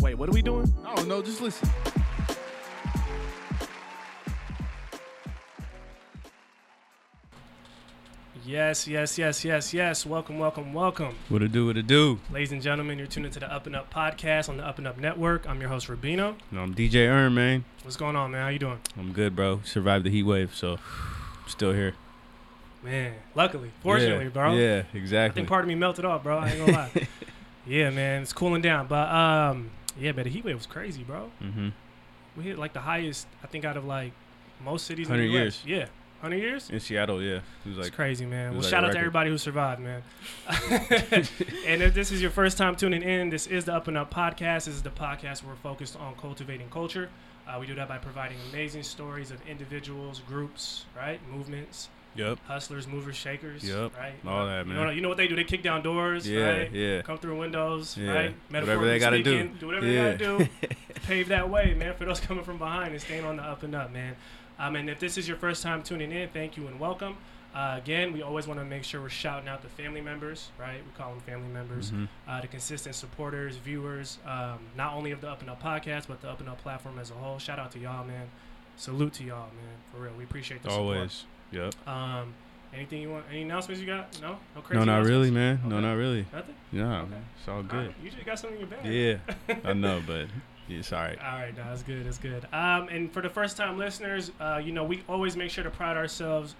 Wait, what are we doing? I don't know, just listen. Yes, yes, yes, yes, yes. Welcome, welcome, welcome. What it do, what it do? Ladies and gentlemen, you're tuned into the Up and Up podcast on the Up and Up Network. I'm your host, Rabino. No, I'm DJ Earn, man. What's going on, man? How you doing? I'm good, bro. Survived the heat wave, so I'm still here. Man, luckily, fortunately, yeah. bro. Yeah, exactly. I think part of me melted off, bro. I ain't gonna lie. yeah, man, it's cooling down. But, um, yeah, but the heat wave was crazy, bro. mm-hmm. We hit like the highest, I think, out of like most cities in the 100 US. Yeah. 100 years? In Seattle, yeah. It was it's like, crazy, man. Well, like shout out to everybody who survived, man. and if this is your first time tuning in, this is the Up and Up podcast. This is the podcast where we're focused on cultivating culture. Uh, we do that by providing amazing stories of individuals, groups, right, movements, yep. hustlers, movers, shakers, Yep. right. All that, You man. know, you know what they do? They kick down doors, Yeah, right? yeah. Come through windows, Yeah. right? Whatever they gotta do. speaking, do whatever Yeah. they gotta do pave that way, man, for those coming from behind and staying on the up and up, man. Um, and if this is your first time tuning in, thank you and welcome. Uh, again, we always want to make sure we're shouting out the family members, right? We call them family members, Mhm. uh, the consistent supporters, viewers, um, not only of the Up and Up podcast, but the Up and Up platform as a whole. Shout out to y'all, man. Salute to y'all, man. For real, we appreciate the support. Yep. Um, anything you want? Any announcements you got? No, no crazy. No, not really, man. No, not really. Nothing. Yeah, Okay. it's all All good. right, You just got something in your bag. Yeah, I know, but it's all right. All right, no, that's good. That's good. Um, and for the first time listeners, uh, you know, we always make sure to pride ourselves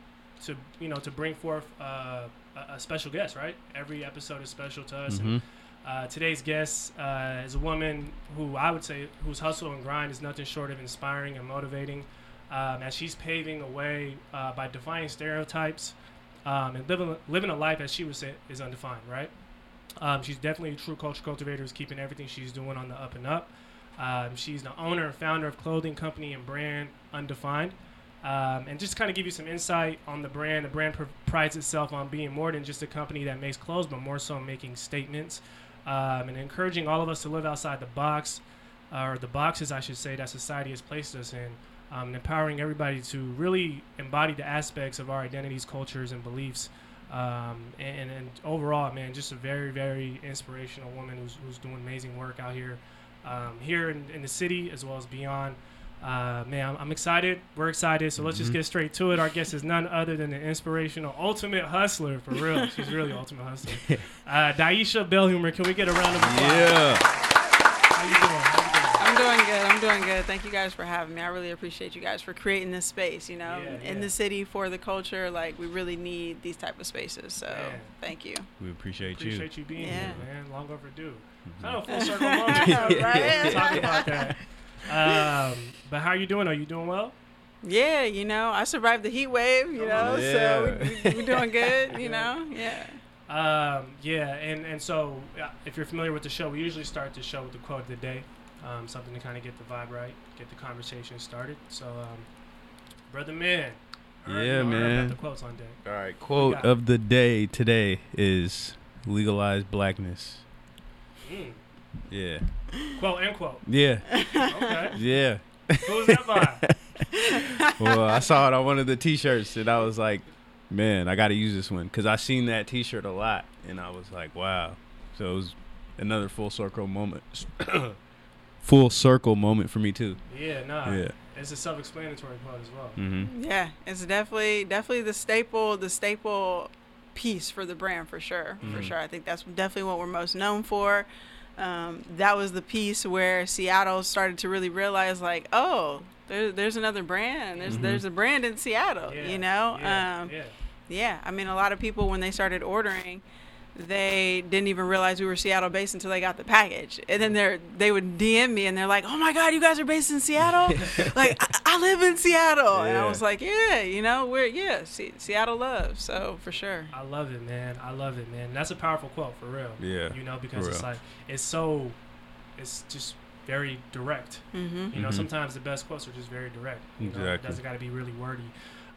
to, you know, to bring forth uh, a, a special guest. Right? Every episode is special to us. And, Mhm. uh, today's guest uh, is a woman who I would say whose hustle and grind is nothing short of inspiring and motivating. Um, as she's paving a way uh, by defying stereotypes um, and living living a life as she would say is undefined. Right? Um, she's definitely a true culture cultivator, is keeping everything she's doing on the up and up. Um, she's the owner and founder of clothing company and brand Undefined. Um, and just kind of give you some insight on the brand. The brand pr- prides itself on being more than just a company that makes clothes, but more so making statements um, and encouraging all of us to live outside the box, or the boxes, I should say, that society has placed us in, um, and empowering everybody to really embody the aspects of our identities, cultures, and beliefs. Um, and, and overall, man, just a very, very inspirational woman who's, who's doing amazing work out here, um, here in, in the city as well as beyond. Uh, man, I'm, I'm excited. We're excited. So let's just Mhm. get straight to it. Our guest is none other than the inspirational ultimate hustler, for real. She's really ultimate hustler. Uh, Dyesha Belhumeur, can we get a round of applause? Yeah. How you doing? How you doing? I'm doing good. I'm doing good. Thank you guys for having me. I really appreciate you guys for creating this space. You know, Yeah, in yeah. the city for the culture, like we really need these type of spaces. So Man. thank you. We appreciate, you. Appreciate you being Yeah. here, man. Long overdue. Mhm. Kind of full circle moment. Right? Talk about that. Um, but how are you doing? Are you doing well? Yeah, you know, I survived the heat wave. You know, on. so we, we, we're doing good. You know, yeah. Um, yeah, and, and so uh, if you're familiar with the show, we usually start the show with the quote of the day, um, something to kind of get the vibe right, get the conversation started. So, um, brother man, I Yeah, you know, I heard about man. The quotes on deck. All right. Quote got? of the day today is legalize blackness. Mm. Yeah. Quote end quote. Yeah. Okay, Yeah. who's that by? well, I saw it on one of the T-shirts, and I was like, "Man, I got to use this one," because I seen that T-shirt a lot, and I was like, "Wow!" So it was another full circle moment, full circle moment for me too. Yeah, nah. Yeah. It's a self-explanatory part as well. Mm-hmm. Yeah, it's definitely definitely the staple the staple piece for the brand for sure. For Mhm. sure. I think that's definitely what we're most known for. Um, that was the piece where Seattle started to really realize like, oh, there, there's another brand. There's Mhm. there's a brand in Seattle, Yeah, you know? Yeah, um, yeah. yeah, I mean a lot of people when they started ordering they didn't even realize we were Seattle based until they got the package. And then they're they would DM me and they're like, "Oh my God, you guys are based in Seattle? like I, I live in Seattle." And I was like, "Yeah, you know, we're yeah, Se- Seattle love." So for sure. I love it, man. I love it, man. That's a powerful quote for real. Yeah, You know, because it's like it's so, it's just very direct. Mm-hmm. You know, Mhm. sometimes the best quotes are just very direct. You know, it Exactly. doesn't got to be really wordy.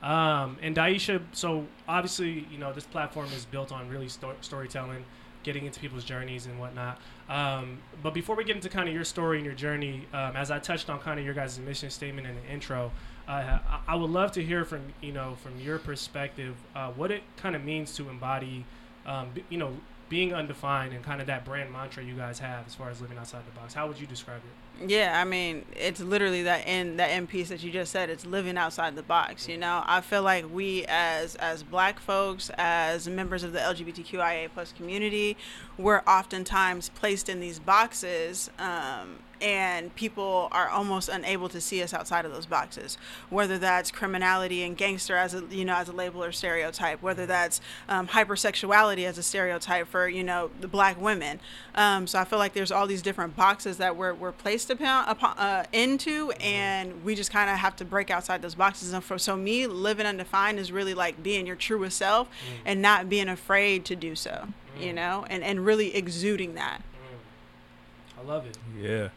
Um, and Dyesha, so obviously, you know, this platform is built on really sto- storytelling, getting into people's journeys and whatnot. Um, but before we get into kind of your story and your journey, um, as I touched on kind of your guys' mission statement in the intro, uh, I, would love to hear from you know from your perspective uh, what it kind of means to embody, um, you know, being undefined and kind of that brand mantra you guys have as far as living outside the box. How would you describe it? Yeah, I mean, it's literally that in that end piece that you just said. It's living outside the box. You know, I feel like we as as Black folks, as members of the LGBTQIA plus community, we're oftentimes placed in these boxes. Um, and people are almost unable to see us outside of those boxes. Whether that's criminality and gangster as a you know as a label or stereotype whether that's um, hypersexuality as a stereotype for you know the black women. Um, so i feel like there's all these different boxes that we're, we're placed upon, upon uh, into and we just kind of have to break outside those boxes. And for so me living undefined is really like being your truest self and not being afraid to do so you know and and really exuding that. I love it. Yeah,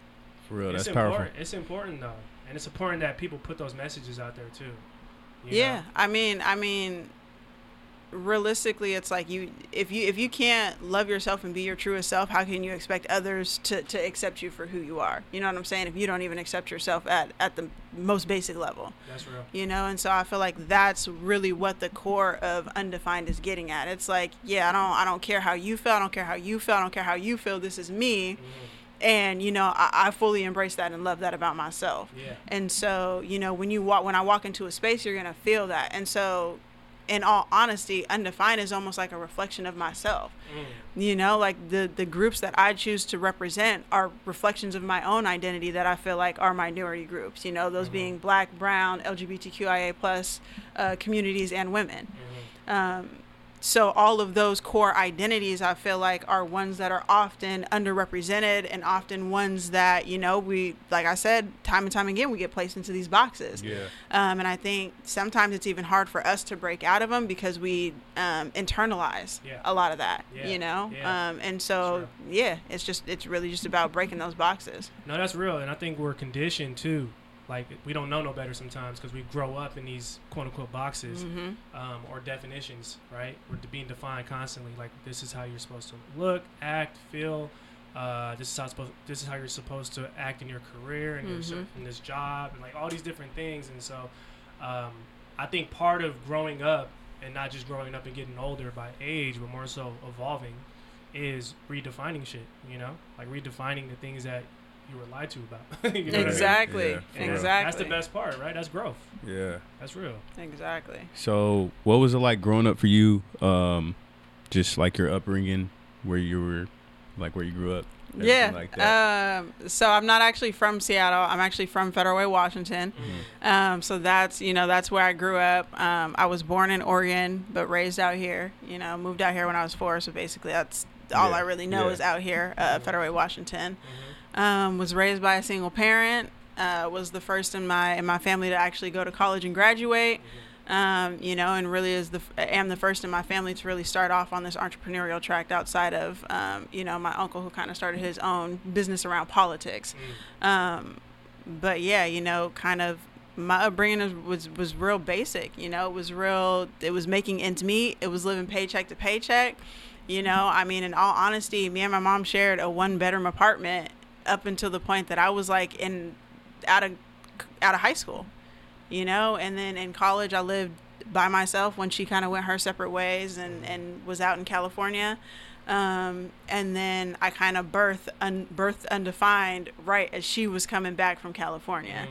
for real. it's That's powerful. important. It's important though, and it's important that people put those messages out there too. yeah know? i mean i mean realistically it's like you if you if you can't love yourself and be your truest self how can you expect others to to accept you for who you are you know what i'm saying if you don't even accept yourself at at the most basic level that's real. you know and so i feel like that's really what the core of undefined is getting at it's like yeah i don't i don't care how you feel i don't care how you feel i don't care how you feel this is me mm-hmm. And you know I, I fully embrace that and love that about myself Yeah. and so, you know, when you walk, when I walk into a space, you're gonna feel that. And so, in all honesty, undefined is almost like a reflection of myself. Mm. You know, like the the groups that I choose to represent are reflections of my own identity that I feel like are minority groups. You know, those being Black, Brown, LGBTQIA plus uh, communities and women. Um, so all of those core identities i feel like are ones that are often underrepresented and often ones that you know we like i said time and time again we get placed into these boxes Yeah. um, and i think sometimes it's even hard for us to break out of them because we um, internalize Yeah. a lot of that Yeah. you know Yeah. um, and so yeah it's just it's really just about breaking those boxes No, that's real, and I think we're conditioned too. Like we don't know no better sometimes because we grow up in these quote unquote boxes hmm um, or definitions, right? We're being defined constantly. Like this is how you're supposed to look, act, feel. Uh, this is how supposed. This is how you're supposed to act in your career and your cer- Mhm. in this job, and like all these different things. And so, um, I think part of growing up and not just growing up and getting older by age, but more so evolving, is redefining shit. You know, like redefining the things that you were lied to about. you know what I mean? exactly Yeah, for real. exactly That's the best part, right? That's growth. Yeah. That's real. exactly So, what was it like growing up for you? Um, just like your upbringing, where you were, like where you grew up. Yeah. Like that. Um, so I'm not actually from Seattle. I'm actually from Federal Way, Washington. Um, so that's you know that's where I grew up. Um, I was born in Oregon, but raised out here. You know, moved out here when I was four. So basically, that's all Yeah, I really know yeah. is out here, uh, Federal Way, Washington. Mhm. Um, was raised by a single parent. Uh, was the first in my in my family to actually go to college and graduate. Um, you know, and really is the am the first in my family to really start off on this entrepreneurial track outside of um, you know my uncle who kind of started his own business around politics. Mm. Um, but yeah, you know, kind of my upbringing was, was was real basic. You know, it was real. It was making ends meet. It was living paycheck to paycheck. You know, I mean, in all honesty, me and my mom shared a one bedroom apartment up until the point that I was like in out of out of high school. You know, and then in college I lived by myself when she kind of went her separate ways and and was out in California. Um, and then I kind of birthed un, birthed undefined right as she was coming back from California.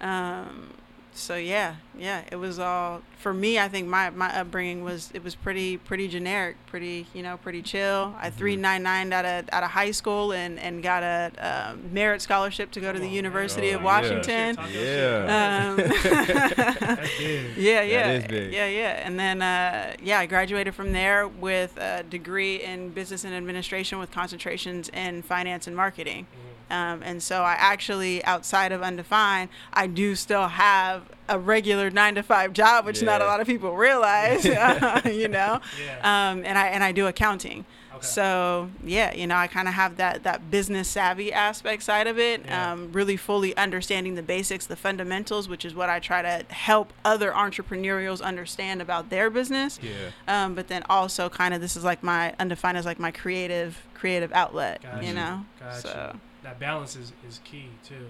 Mm. Um, so yeah, yeah, it was all for me. I think my, my upbringing was it was pretty pretty generic, pretty you know pretty chill. I three nine nine out of out of high school and and got a um, merit scholarship to go to the on, man. University Oh, of. Washington. Talk Yeah. Um, That's yeah, yeah, yeah, yeah. And then, uh, yeah, I graduated from there with a degree in business and administration with concentrations in finance and marketing. Um, and so I actually, outside of Undefined, I do still have a regular nine to five job, which not a lot of people realize, you know. Yeah. Um, and I and I do accounting. Okay. So yeah, you know, I kind of have that that business savvy aspect side of it. Yeah. Um, really fully understanding the basics, the fundamentals, which is what I try to help other entrepreneurials understand about their business. Yeah. Um, but then also kind of this is like my undefined as like my creative creative outlet. Gotcha. You know. Gotcha. So That balance is, is key too.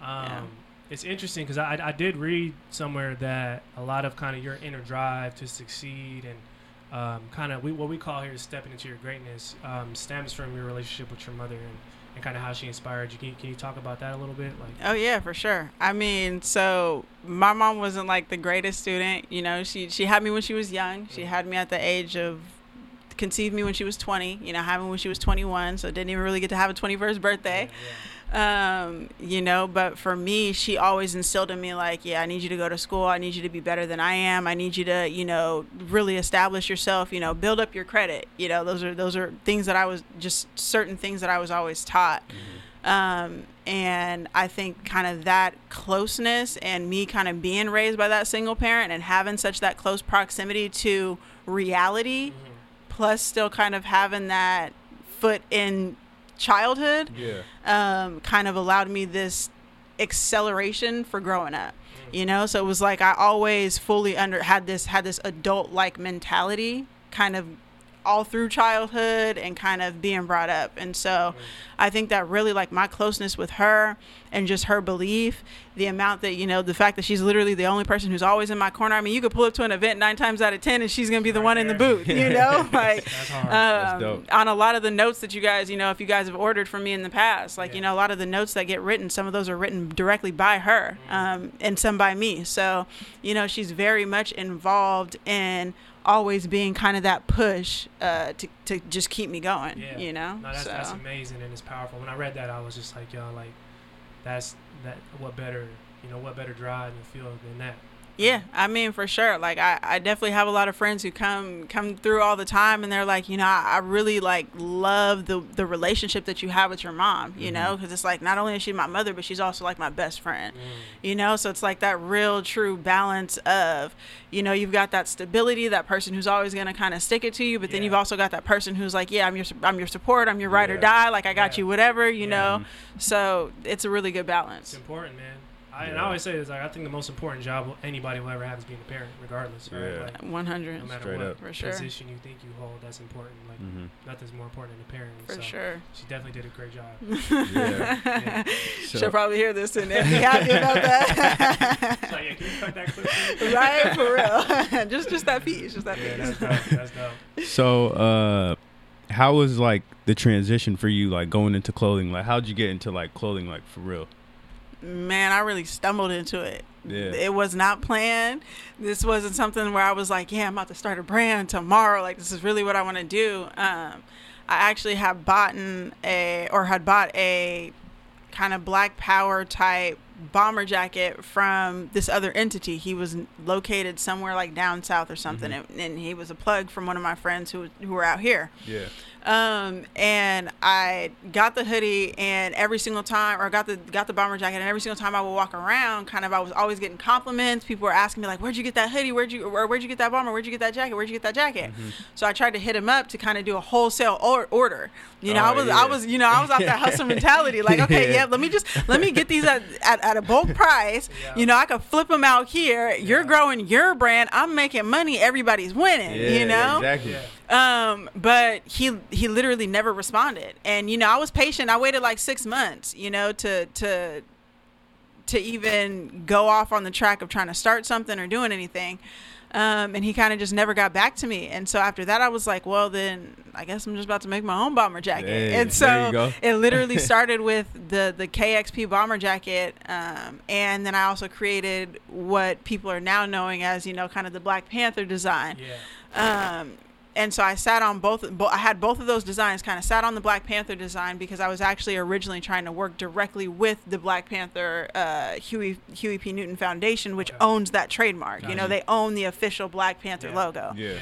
Um, Yeah. It's interesting because I, I did read somewhere that a lot of kind of your inner drive to succeed and um, kind of we, what we call here stepping into your greatness um, stems from your relationship with your mother and, and kind of how she inspired you. Can, you. can you talk about that a little bit? Like, Oh yeah, for sure. I mean, so my mom wasn't like the greatest student. You know, she she had me when she was young. She had me at the age of conceived me when she was 20. You know, having when she was 21. So didn't even really get to have a 21st birthday. Um, you know, but for me, she always instilled in me like, yeah, I need you to go to school. I need you to be better than I am. I need you to, you know, really establish yourself. You know, build up your credit. You know, those are those are things that I was just certain things that I was always taught. Um, and I think kind of that closeness and me kind of being raised by that single parent and having such that close proximity to reality, plus still kind of having that foot in childhood, Yeah. um, kind of allowed me this acceleration for growing up. You know, so it was like I always fully under had this had this adult like mentality, kind of all through childhood and kind of being brought up. And so I think that really like my closeness with her and just her belief, the amount that, you know, the fact that she's literally the only person who's always in my corner. I mean, you could pull up to an event nine times out of 10 and she's going to be the Right one in the booth, you know? Like, That's hard. That's um, on a lot of the notes that you guys, you know, if you guys have ordered from me in the past, like, you know, a lot of the notes that get written, some of those are written directly by her Mm-hmm. um, and some by me. So, you know, she's very much involved in always being kind of that push uh, to, to just keep me going, Yeah. you know? No, that's, so, that's amazing and it's powerful. When I read that, I was just like, yo, like, that's that. What better, you know, what better drive and feel than that? Yeah, I mean for sure. Like I, I definitely have a lot of friends who come come through all the time, and they're like, you know, I, I really like love the the relationship that you have with your mom. You know, mm-hmm. because it's like not only is she my mother, but she's also like my best friend. Mm. You know, so it's like that real true balance of, you know, you've got that stability, that person who's always gonna kind of stick it to you, but then Yeah. you've also got that person who's like, yeah, I'm your I'm your support, I'm your ride or die, like I got Yeah. you, whatever. You Yeah. know, so it's a really good balance. It's important, man. I, and I always say this, like, I think the most important job anybody will ever have is being a parent, regardless. Right? Yeah. Like, One hundred no matter Straight what up. For sure. position you think you hold, that's important. Like hmm nothing's more important than a parent. for so sure. She definitely did a great job. Yeah. yeah. So- She'll probably hear this and be happy about that. So yeah, can you cut that clip? for right, for real. just just that piece, just that Yeah, that's dope. That's dope. So, uh, how was like the transition for you, like going into clothing? Like, how'd you get into like clothing, like for real? Man, I really stumbled into it. Yeah. It was not planned. This wasn't something where I was like, yeah, I'm about to start a brand tomorrow. Like, this is really what I want to do. Um, I actually had bought a, or had bought a kind of black power type bomber jacket from this other entity. He was located somewhere like down south or something, and, and he was a plug from one of my friends who who were out here. Yeah. Um, and I got the hoodie, and every single time, or got the got the bomber jacket, and every single time I would walk around, kind of, I was always getting compliments. People were asking me like, "Where'd you get that hoodie? Where'd you, or where'd you get that bomber? Where'd you get that jacket? Where'd you get that jacket?" So I tried to hit him up to kind of do a wholesale or- order. You know, Oh, I was, yeah. I was, you know, I was out that hustle mentality. Like, okay, Yeah. yeah, let me just let me get these at, at, at a bulk price. Yeah. You know, I could flip them out here. You're growing your brand. I'm making money. Everybody's winning. You know. Exactly. Yeah. Um, but he he literally never responded. And you know, I was patient. I waited like six months, you know, to to to even go off on the track of trying to start something or doing anything. Um, and he kind of just never got back to me. And so after that, I was like, well, then I guess I'm just about to make my own bomber jacket. Hey, and so it literally started with the the KXP bomber jacket, um, and then I also created what people are now knowing as you know, kind of the Black Panther design. Yeah. Um, and so I sat on both. Bo- I had both of those designs. Kind of sat on the Black Panther design because I was actually originally trying to work directly with the Black Panther uh, Huey Huey P. Newton Foundation, which Okay. owns that trademark. You know, they own the official Black Panther Yeah. logo. Yeah.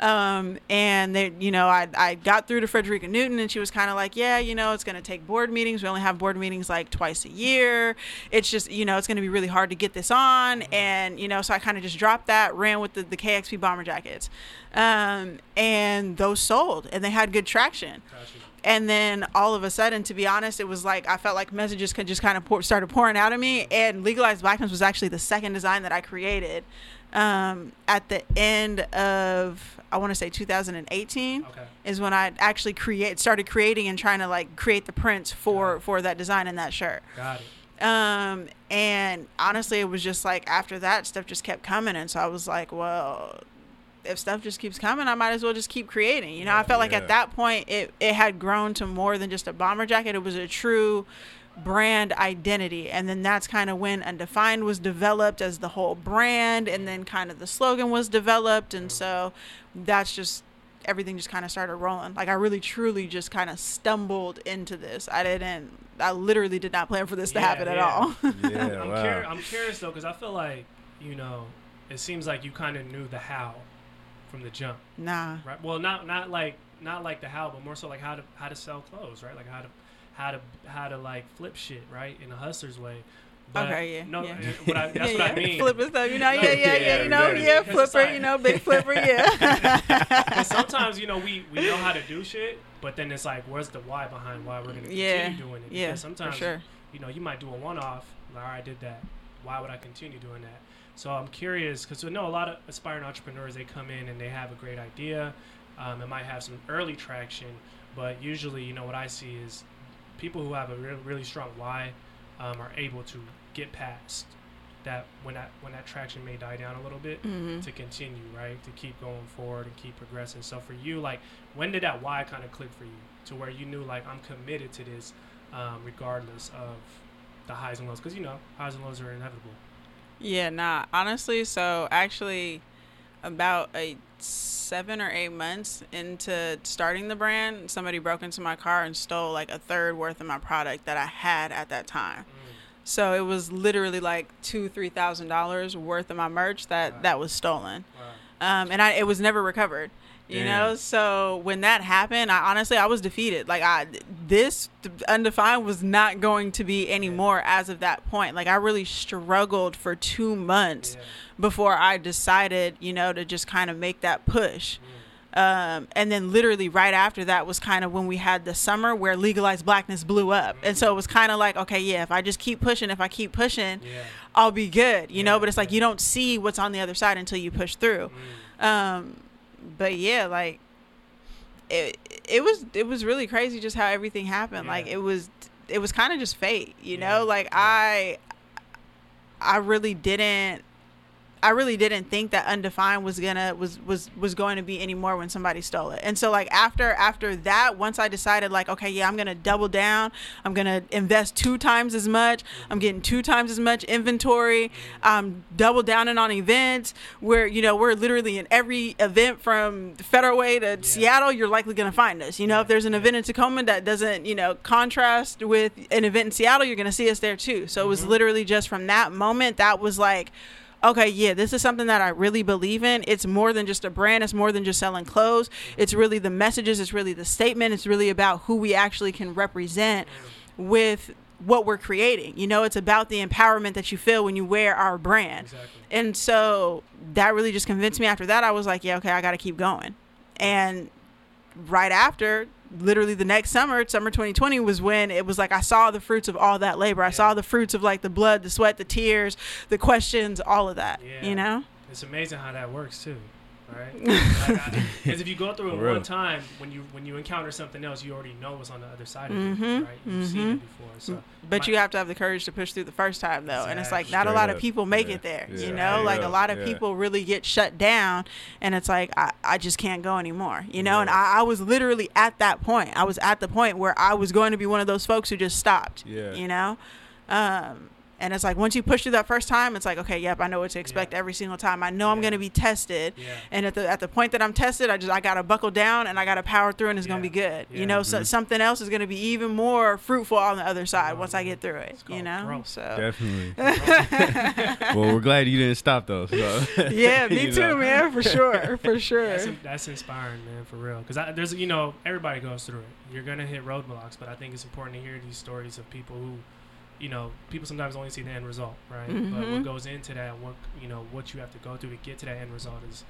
Um, and they, you know, I, I got through to Fredrika Newton and she was kind of like, yeah, you know, it's going to take board meetings. We only have board meetings like twice a year. It's just, you know, it's going to be really hard to get this on. And, you know, so I kind of just dropped that, ran with the, the KXP bomber jackets. Um, and those sold and they had good traction. Gotcha. And then all of a sudden, to be honest, it was like I felt like messages could just kind of pour, started pouring out of me. And legalized blackness was actually the second design that I created um, at the end of I want to say 2018 Okay. is when I actually create started creating and trying to like create the prints for for that design and that shirt. Got it. Um, and honestly, it was just like after that stuff just kept coming, and so I was like, well, if stuff just keeps coming, I might as well just keep creating. You know, I felt like Yeah. at that point it it had grown to more than just a bomber jacket. It was a true brand identity. And then that's kind of when undefined was developed as the whole brand and then kind of the slogan was developed. And so that's just everything just kind of started rolling. Like i really truly just kind of stumbled into this. I didn't i literally did not plan for this to Yeah, happen at all. Yeah, I'm, wow. curi- I'm curious though, because I feel like you know, it seems like you kind of knew the how from the jump, nah. Right? Well, not not like not like the how, but more so like how to how to sell clothes, right? Like how to how to how to like flip shit, right, in a hustler's way. But Okay, yeah, No, yeah. uh, what I, that's yeah, what yeah. I mean. Flipper stuff, you know, yeah, yeah, yeah, Yeah, you know, exactly. yeah, flipper, like- you know, big flipper, yeah. Sometimes you know we we know how to do shit, but then it's like, where's the why behind why we're gonna continue yeah, doing it? yeah, Because sometimes sure. you know, you might do a one-off. Like, all right, I did that. Why would I continue doing that? So I'm curious because I know a lot of aspiring entrepreneurs. They come in and they have a great idea. Um, it might have some early traction, but usually, you know, what I see is people who have a real, really strong why um, are able to get past that when that when that traction may die down a little bit Mhm. to continue, right? To keep going forward and keep progressing. So for you, like, when did that why kind of click for you to where you knew like I'm committed to this, um, regardless of the highs and lows? Because you know highs and lows are inevitable. Yeah, nah. Honestly, so actually, about a seven or eight months into starting the brand, somebody broke into my car and stole like a third worth of my product that I had at that time. So it was literally like two, three thousand dollars worth of my merch that Wow. that was stolen, Wow. um, and I it was never recovered. You know, so when that happened, I honestly I was defeated. Like I, this undefined was not going to be anymore as of that point. Like I really struggled for two months Yeah. before I decided, you know, to just kind of make that push. Um, and then literally right after that was kind of when we had the summer where legalized blackness blew up. And so it was kind of like, okay, yeah, if I just keep pushing, if I keep pushing, Yeah. I'll be good, you know, but it's like you don't see what's on the other side until you push through. Mm. Um, but yeah, like it, it was, it was really crazy just how everything happened. Like it was, it was kind of just fate, you Yeah, know, like yeah. I, I really didn't I really didn't think that undefined was gonna was was was going to be anymore when somebody stole it. And so like after after that, once I decided like okay, yeah, I'm gonna double down. I'm gonna invest two times as much. I'm getting two times as much inventory. I'm double downing on events where you know we're literally in every event from Federal Way to Seattle. You're likely gonna find us. You know if there's an event in Tacoma that doesn't you know contrast with an event in Seattle, you're gonna see us there too. So it was mm-hmm. literally just from that moment that was like okay, yeah, this is something that I really believe in. It's more than just a brand, it's more than just selling clothes. It's really the messages, it's really the statement, it's really about who we actually can represent with what we're creating. You know, it's about the empowerment that you feel when you wear our brand. Exactly. And so that really just convinced me after that. I was like, yeah, okay, I got to keep going. And right after, literally the next summer, summer 2020 was when it was like I saw the fruits of all that labor. I saw the fruits of like the blood, the sweat, the tears, the questions, all of that. Yeah. You know? It's amazing how that works too, right? Because if you go through it real. one time, when you when you encounter something else, you already know what's on the other side of Mhm, it, right? You've seen mhm. it before, so. But my- you have to have the courage to push through the first time though. And it's like Exactly. not a Straight lot of people make Yeah. it there. Yeah. You know? Like a lot of Yeah. people really get shut down and it's like I, I just can't go anymore. You know? And I, I was literally at that point. I was at the point where I was going to be one of those folks who just stopped. Yeah. You know? Um And it's like once you push through that first time, it's like okay, yep, I know what to expect Yeah. every single time. I know I'm going to be tested, Yeah. and at the at the point that I'm tested, I just I got to buckle down and I got to power through, and it's going to be good. Yeah. You know, so mm-hmm. something else is going to be even more fruitful on the other side Oh, once I mm-hmm. get through it. You know, growth. so Definitely. well, we're glad you didn't stop though. So. yeah, me too, know. man, for sure, for sure. That's, that's inspiring, man, for real. Because there's, you know, everybody goes through it. You're gonna hit roadblocks, but I think it's important to hear these stories of people who, you know, people sometimes only see the end result, right? But Mhm. what goes into that, what you know, what you have to go through to get to that end result is,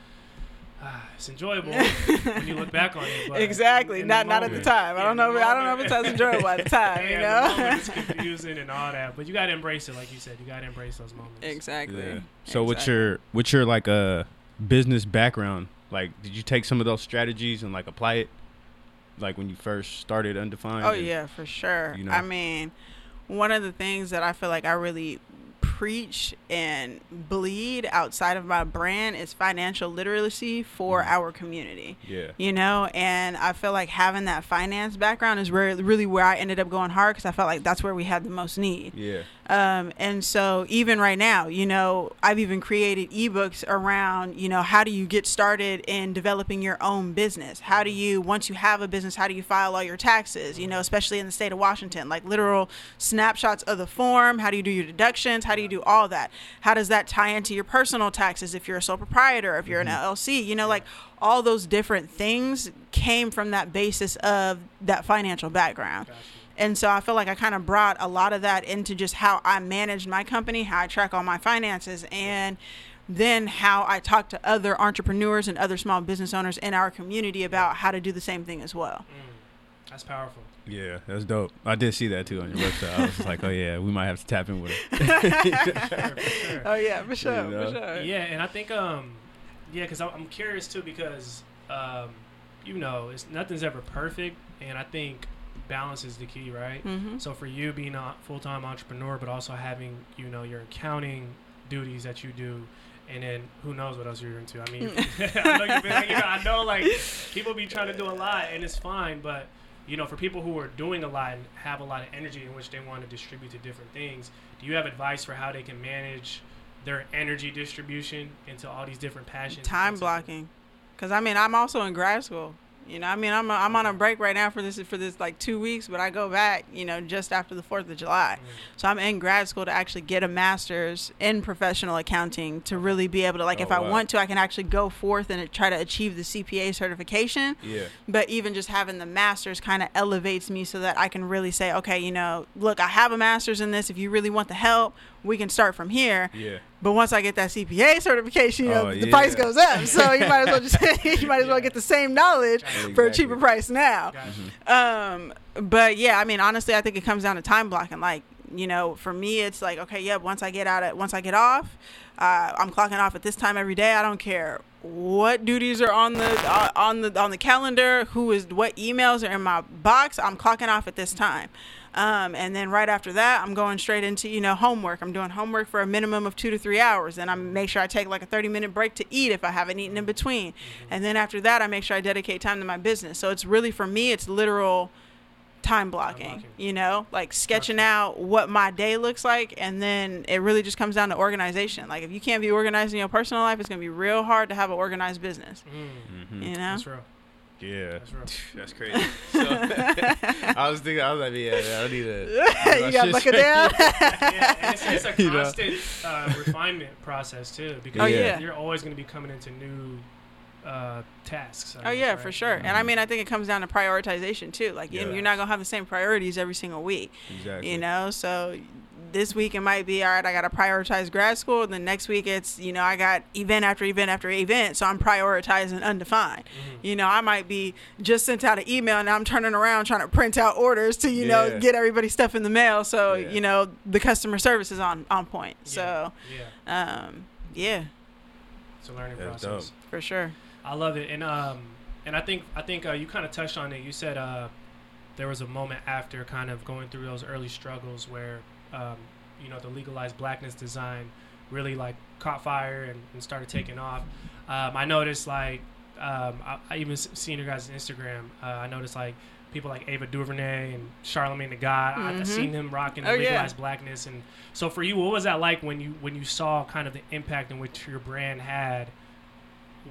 ah, it's enjoyable when you look back on it. But exactly. in the Not not at the time. I don't know. the If, I don't know if it's as enjoyable at the time. yeah, you know. the it's confusing and all that, but you gotta embrace it, like you said. You gotta embrace those moments. exactly. Yeah. So what's your what's your like uh business background? Like did you take some of those strategies and like apply it like when you first started undefined? Oh and- yeah, for sure. you know. I mean, one of the things that I feel like I really preach and bleed outside of my brand is financial literacy for Mm-hmm. our community. Yeah. You know, and I feel like having that finance background is where really where I ended up going hard because I felt like that's where we had the most need. Yeah. Um, and so even right now, you know, I've even created ebooks around, you know, how do you get started in developing your own business? How do you, once you have a business, how do you file all your taxes? You know, especially in the state of Washington, like literal snapshots of the form. How do you do your deductions? How do you do all that? How does that tie into your personal taxes if you're a sole proprietor, if you're an LLC? You know, like all those different things came from that basis of that financial background. Gotcha. And so I feel like I kind of brought a lot of that into just how I managed my company, how I track all my finances, and then how I talk to other entrepreneurs and other small business owners in our community about how to do the same thing as well. Mm, that's powerful. Yeah, that's dope. I did see that too on your website. I was just like, oh yeah, we might have to tap in with it. For sure, for sure. Oh yeah, for sure, You know? for sure. Yeah, and I think um, yeah, because I'm curious too because um, you know, it's nothing's ever perfect, and I think balance is the key, right? Mm-hmm. So for you being a full time entrepreneur, but also having you know your accounting duties that you do. And then who knows what else you're into? I mean, I know you've been, you know, I know like people be trying to do a lot, and it's fine. But you know, for people who are doing a lot and have a lot of energy in which they want to distribute to different things, do you have advice for how they can manage their energy distribution into all these different passions? Time blocking, because I mean I'm also in grad school. You know, I mean I'm I'm on a break right now for this for this like two weeks, but I go back. You know, just after the Fourth of July. Mm. So I'm in grad school to actually get a master's in professional accounting to really be able to like if Oh, I want to I can actually go forth and try to achieve the CPA certification. Yeah. But even just having the master's kind of elevates me so that I can really say, okay, you know, look, I have a master's in this. If you really want the help, we can start from here. Yeah. But once I get that CPA certification, you know, Oh, the yeah. price goes up. So you might as well just you might as well get the same knowledge for a cheaper price now. Gotcha. Um, but yeah, I mean, honestly, I think it comes down to time blocking. Like, you know, for me, it's like, okay, yeah, once I get out at, once I get off, uh, I'm clocking off at this time every day. I don't care what duties are on the uh, on the on the calendar, who is what emails are in my box. I'm clocking off at this time. Um, and then right after that, I'm going straight into you know homework. I'm doing homework for a minimum of two to three hours, and I make sure I take like a 30 minute break to eat if I haven't eaten in between. And then after that, I make sure I dedicate time to my business. So it's really for me, it's literal time blocking. blocking. You know, like sketching Structure. out what my day looks like, and then it really just comes down to organization. Like if you can't be organized in your personal life, it's gonna be real hard to have an organized business. Mm, Mhm. You know. That's real. Yeah. That's real. That's crazy. So, I was thinking, I was like, yeah, I need to. you gotta look it down. yeah, it's, it's a You know? constant uh, refinement process too, because Oh, you're- yeah. you're always going to be coming into new uh, tasks. I Oh guess, yeah, right? for sure. And I mean, I think it comes down to prioritization too. Like you- Yeah. you're not gonna have the same priorities every single week. Exactly. You know, so this week it might be all right. I got to prioritize grad school. And then next week it's you know I got event after event after event, so I'm prioritizing undefined. Mm-hmm. You know, I might be just sent out an email and I'm turning around trying to print out orders to you know get everybody stuff in the mail. So Yeah. you know the customer service is on on point. So yeah, um, yeah, it's a learning That's process. for sure. I love it, and um, and I think I think uh, you kind of touched on it. You said uh, there was a moment after kind of going through those early struggles where um, you know the legalized blackness design really like caught fire and, and started taking off. Um, I noticed like Um, I, I even seen your guys' Instagram. Uh, I noticed like people like Ava DuVernay and Charlemagne the God. I, I Mhm. seen them rocking Oh, yeah. legalized blackness. And so for you, what was that like when you when you saw kind of the impact in which your brand had?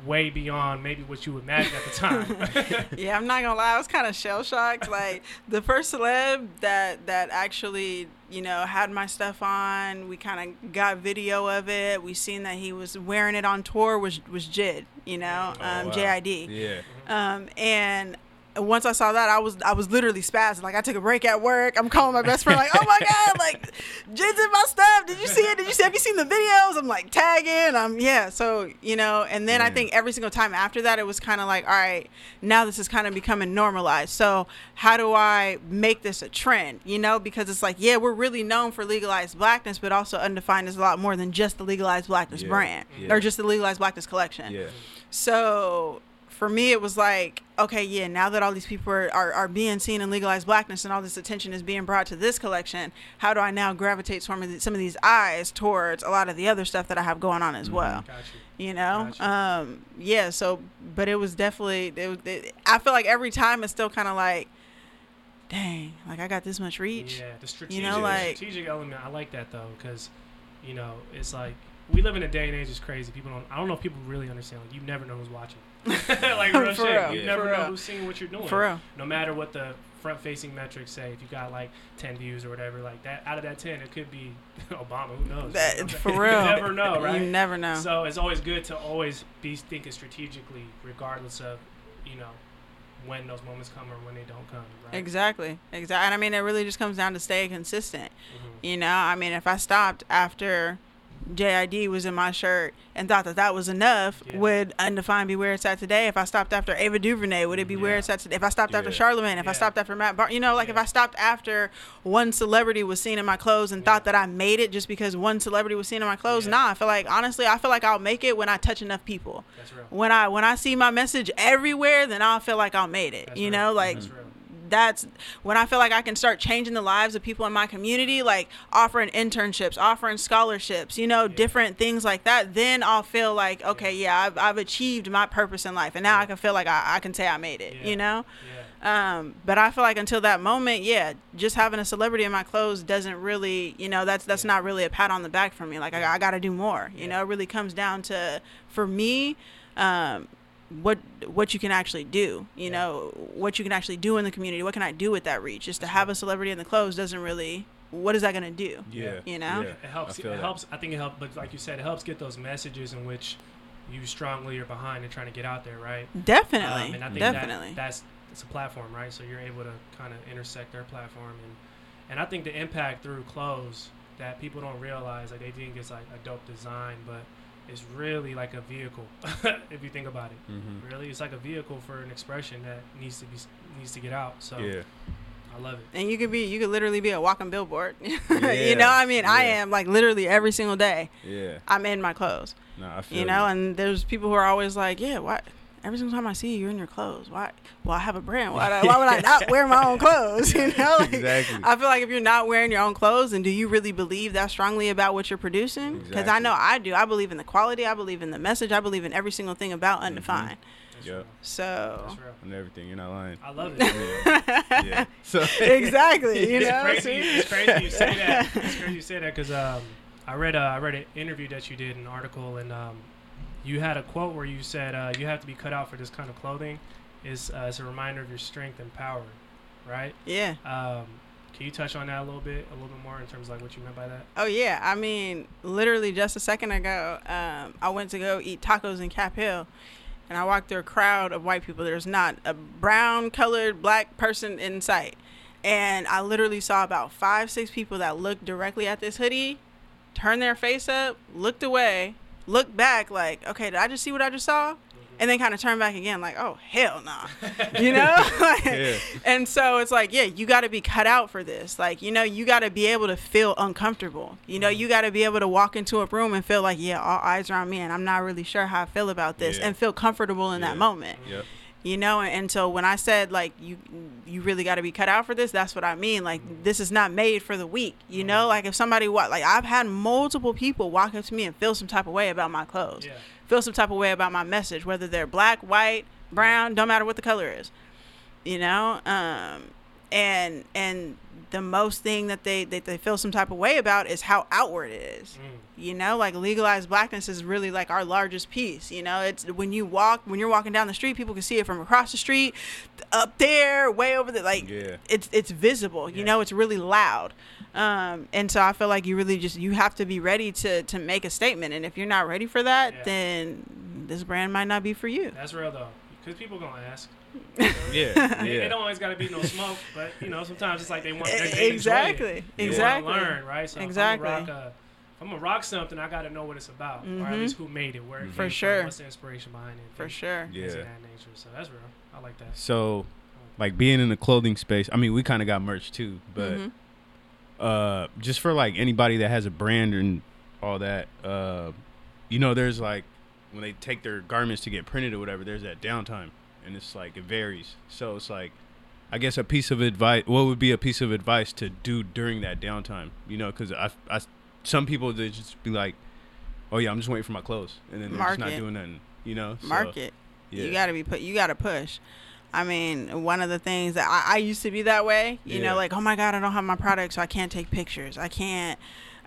Way beyond maybe what you imagined at the time. yeah, I'm not gonna lie, I was kind of shell shocked. Like the first celeb that that actually, you know, had my stuff on. We kind of got video of it. We seen that he was wearing it on tour. Was was JID, you know, Oh, um, wow. JID. Yeah. Um, and once I saw that, I was I was literally spazzing. Like I took a break at work. I'm calling my best friend, like, "Oh my god, like JID's in my stuff. Did you see it? Did you see? Have you seen the videos?" I'm like tagging. I'm yeah. So you know, and then I think every single time after that, it was kind of like, all right, now this is kind of becoming normalized. So how do I make this a trend? You know, because it's like, yeah, we're really known for legalized blackness, but also undefined is a lot more than just the legalized blackness Yeah. brand Yeah. or just the legalized blackness collection. Yeah. So for me, it was like, okay, yeah, now that all these people are, are, are being seen in legalized blackness and all this attention is being brought to this collection, how do I now gravitate some of, the, some of these eyes towards a lot of the other stuff that I have going on as well? Got you. You know, um, yeah. So, but it was definitely. It, it, I feel like every time it's still kind of like, dang, like I got this much reach. Yeah, the strategic, know, like- strategic element. I like that though, because you know it's like we live in a day and age is crazy. People don't. I don't know if people really understand. Like you never know who's watching. like real For shit. real, You yeah. never for know real. who's seeing what you're doing. For real. No matter what the front-facing metrics say, if you got like 10 views or whatever, like that out of that 10, it could be Obama. Who knows? That, for you real. never know, right? You never know. So it's always good to always be thinking strategically, regardless of you know when those moments come or when they don't come. Right? Exactly. Exactly. And I mean, it really just comes down to staying consistent. Mhm. You know, I mean, if I stopped after JID was in my shirt and thought that that was enough, Yeah. would Undefined be where it's at today? If I stopped after Ava DuVernay, would it be where it's at today? If I stopped after Yeah. Charlemagne, if I stopped after Matt Bar, you know, like if I stopped after one celebrity was seen in my clothes and Yeah. thought that I made it just because one celebrity was seen in my clothes, Yeah. nah. I feel like honestly, I feel like I'll make it when I touch enough people. That's real. When I when I see my message everywhere, then I'll feel like I'll made it. That's you real. know, like That's when I feel like I can start changing the lives of people in my community, like offering internships, offering scholarships, you know, different things like that. Then I'll feel like, okay, yeah, I've, I've achieved my purpose in life. And now I can feel like I, I can say I made it, Yeah. you know? Yeah. Um, but I feel like until that moment, yeah, just having a celebrity in my clothes doesn't really, you know, that's that's Yeah. not really a pat on the back for me. Like I, I got to do more. You know, it really comes down to for me, um, what what you can actually do. You Yeah. know, what you can actually do in the community. What can I do with that reach? Just to have a celebrity in the clothes doesn't really. What is that gonna do? Yeah. You know? Yeah. It helps. It that. helps. I think it helps. But like you said, it helps get those messages in which you strongly are behind and trying to get out there, right? Definitely, Um, and I think definitely. That, that's it's a platform, right? So you're able to kind of intersect their platform, and and I think the impact through clothes that people don't realize, like they think it's like a dope design, but it's really like a vehicle if you think about it. Mhm. Really, it's like a vehicle for an expression that needs to be needs to get out. So Yeah. I love it. and you could be, you could literally be a walking billboard. Yeah, you know, I mean, I am like literally every single day. Yeah. I'm in my clothes. No, I feel you know and there's people who are always like yeah why every single time i see you you're in your clothes why well i have a brand why, why would i not wear my own clothes you know Like, Exactly. i feel like if you're not wearing your own clothes and do you really believe that strongly about what you're producing because i know i do i believe in the quality i believe in the message i believe in every single thing about undefined That's Yep. real. so That's real. and everything. You're not lying. I love it. yeah. So exactly you it's know crazy. see? It's crazy you say that. It's crazy you say that because um, I read a, I read an interview that you did, an article, and um, you had a quote where you said uh, you have to be cut out for this kind of clothing. Is uh, it's a reminder of your strength and power, right? yeah Um, can you touch on that a little bit, a little bit more in terms of like what you meant by that? Oh yeah, I mean, literally just a second ago, um, I went to go eat tacos in Cap Hill, and I walked through a crowd of white people. There's not a brown colored black person in sight, and I literally saw about five, six people that looked directly at this hoodie, turned their face up, looked away, looked back, like, okay, did I just see what I just saw? And then kind of turn back again, like, oh hell nah, you know. Like, Yeah. and so it's like, yeah, you got to be cut out for this. Like, you know, you got to be able to feel uncomfortable. You know, you got to be able to walk into a room and feel like, yeah, all eyes are on me, and I'm not really sure how I feel about this, Yeah. and feel comfortable in Yeah. that moment. Yep. You know and so when i said like you you really got to be cut out for this that's what i mean. Like this is not made for the weak you know? Like if somebody what like i've had multiple people walk up to me and feel some type of way about my clothes Yeah. feel some type of way about my message whether they're black white brown don't matter what the color is you know? Um and and the most thing that they that they feel some type of way about is how outward it is. Mm. you know like legalized blackness is really like our largest piece you know? It's when you walk when you're walking down the street people can see it from across the street up there way over there like Yeah. it's it's visible you know? It's really loud. Um and so i feel like you really just you have to be ready to to make a statement. And if you're not ready for that Yeah. then this brand might not be for you. That's real though, because people gonna ask. Yeah, It, it don't always gotta be no smoke, but you know sometimes it's like they want they, they exactly, They exactly. wanna learn, right? So Exactly. If I'm gonna rock, a, if I'm gonna rock something, I gotta know what it's about, or at Mhm. least who made it, where it For came sure. from, what's the inspiration behind it, for things- sure things Yeah. that nature. So that's real. I like that. So, like being in the clothing space. I mean, we kind of got merch too, but Mhm. uh, just for like anybody that has a brand and all that, uh, you know, there's like when they take their garments to get printed or whatever, there's that downtime, and it's like it varies. So it's like, I guess a piece of advice. What would be a piece of advice to do during that downtime? You know, because I, I, some people they just be like, oh yeah, I'm just waiting for my clothes, and then they're just not doing nothing. You know, So, market yeah. you got to be put you got to push i mean one of the things that I, I used to be that way you Yeah. know like oh my god i don't have my product so i can't take pictures i can't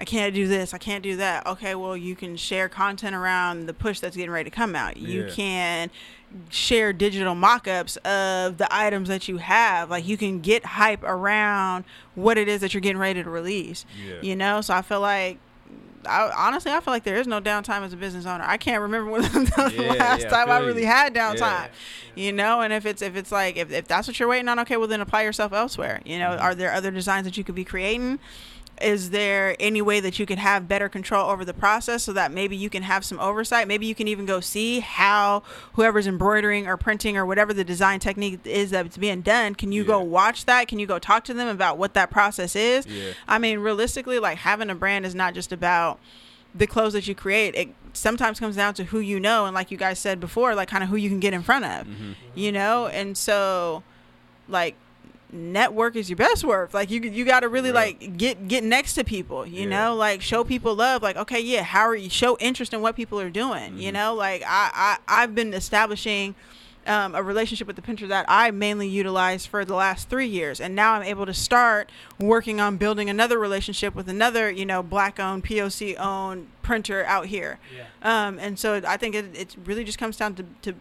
i can't do this i can't do that okay well you can share content around the push that's getting ready to come out you Yeah. can share digital mock-ups of the items that you have like you can get hype around what it is that you're getting ready to release Yeah. you know so i feel like I, honestly, I feel like there is no downtime as a business owner. I can't remember when the Yeah, last yeah, time I feel really had Yeah. downtime. You know, and if it's if it's like if, if that's what you're waiting on, okay, well then apply yourself elsewhere. You know, Mm-hmm. are there other designs that you could be creating? Is there any way that you could have better control over the process so that maybe you can have some oversight? Maybe you can even go see how whoever's embroidering or printing or whatever the design technique is that's being done. Can you go watch that? Can you go talk to them about what that process is? Yeah. I mean, realistically, like having a brand is not just about the clothes that you create. It sometimes comes down to who you know, and like you guys said before, like kind of who you can get in front of, Mm-hmm. you know. And so, like, network is your best work. Like you, you got to really Right. like get get next to people, you Yeah. know. Like show people love. Like okay, yeah, how are you? Show interest in what people are doing. You Mhm. know, like I, I I've been establishing um, a relationship with the printer that I mainly utilized for the last three years, and now I'm able to start working on building another relationship with another, you know, black-owned, POC-owned printer out here. Yeah. Um, and so I think it, it really just comes down to, to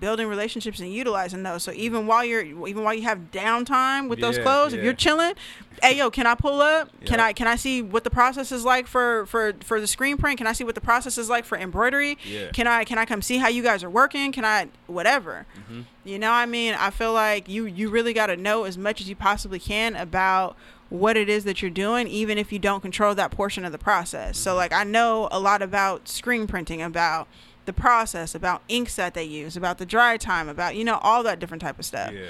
building relationships and utilizing those. So even while you're even while you have downtime with those Yeah, clothes, if you're chilling, hey yo, can I pull up? Can I can I see what the process is like for for for the screen print? Can I see what the process is like for embroidery? Yeah. Can I can I come see how you guys are working? Can I whatever? Mm-hmm. You know, what I mean, I feel like you you really got to know as much as you possibly can about what it is that you're doing, even if you don't control that portion of the process. So, like, I know a lot about screen printing, about the process, about inks that they use, about the dry time, about you know all that different type of stuff. Yeah.